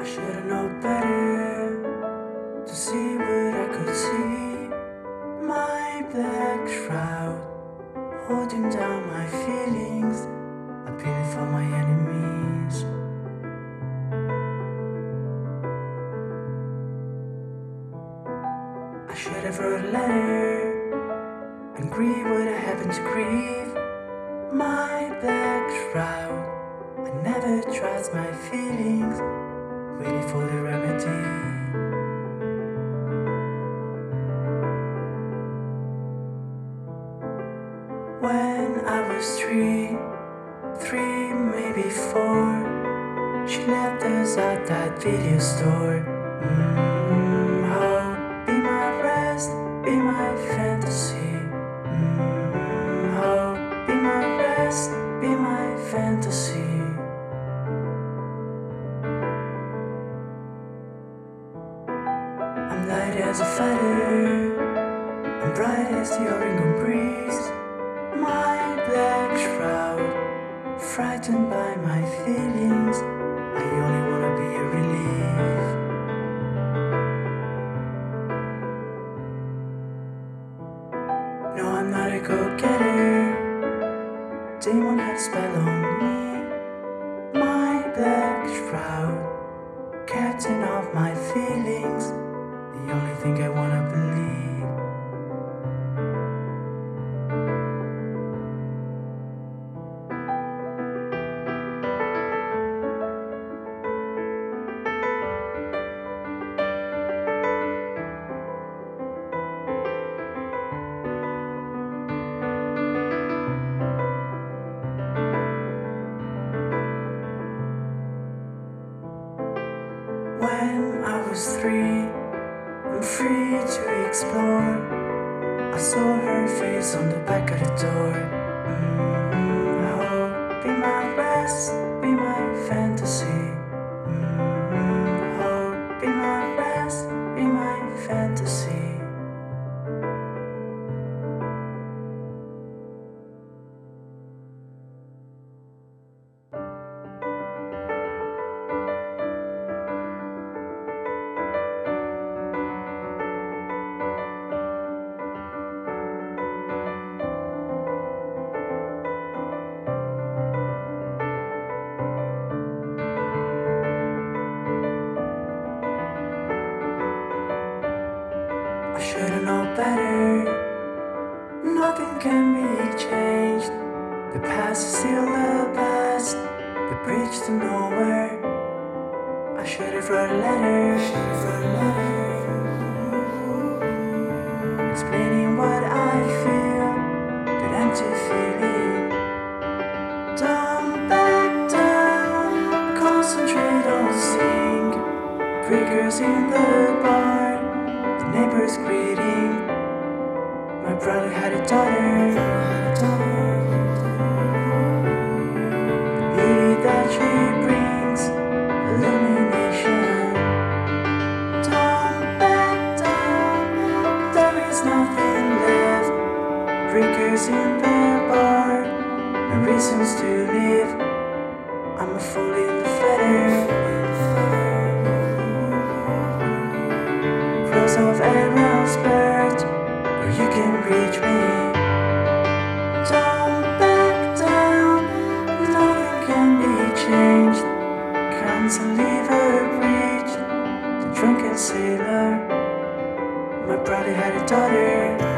I should've known better to see what I could see. My black shroud holding down my feelings. I've for my enemies. I should have wrote a letter and grieve what I happened to grieve. My black shroud. I never trust my feelings waiting for the remedy. When I was three, three, maybe four, she left us at that video store. Mm, oh, be my rest, be my fantasy. Light as a feather, I'm bright as the Oregon breeze. My black shroud, frightened by my feelings. I only wanna be a relief. No, I'm not a go getter. Demon had a spell on me. My black shroud, captain of my feelings. The only thing I wanna believe. When I was three, Free to explore. I saw her face on the back of the door. Mm, oh, be my rest, be my fantasy. Mm, oh, be my rest, can be changed. The past is still the past. The bridge to nowhere. I should've wrote a letter. Explaining what I feel. That empty feeling. Don't back down. Concentrate on sing. Breakers in the bar. The neighbors greeting. My brother had a daughter. The beauty that she brings, illumination. Don't back down. There is nothing left. Breakers in the bar. No reasons to live. I'm a fool in the feather. Cross of arrows bird, you can reach me. Don't back down, nothing can be changed. Bridge, the drunken sailor. My brother had a daughter.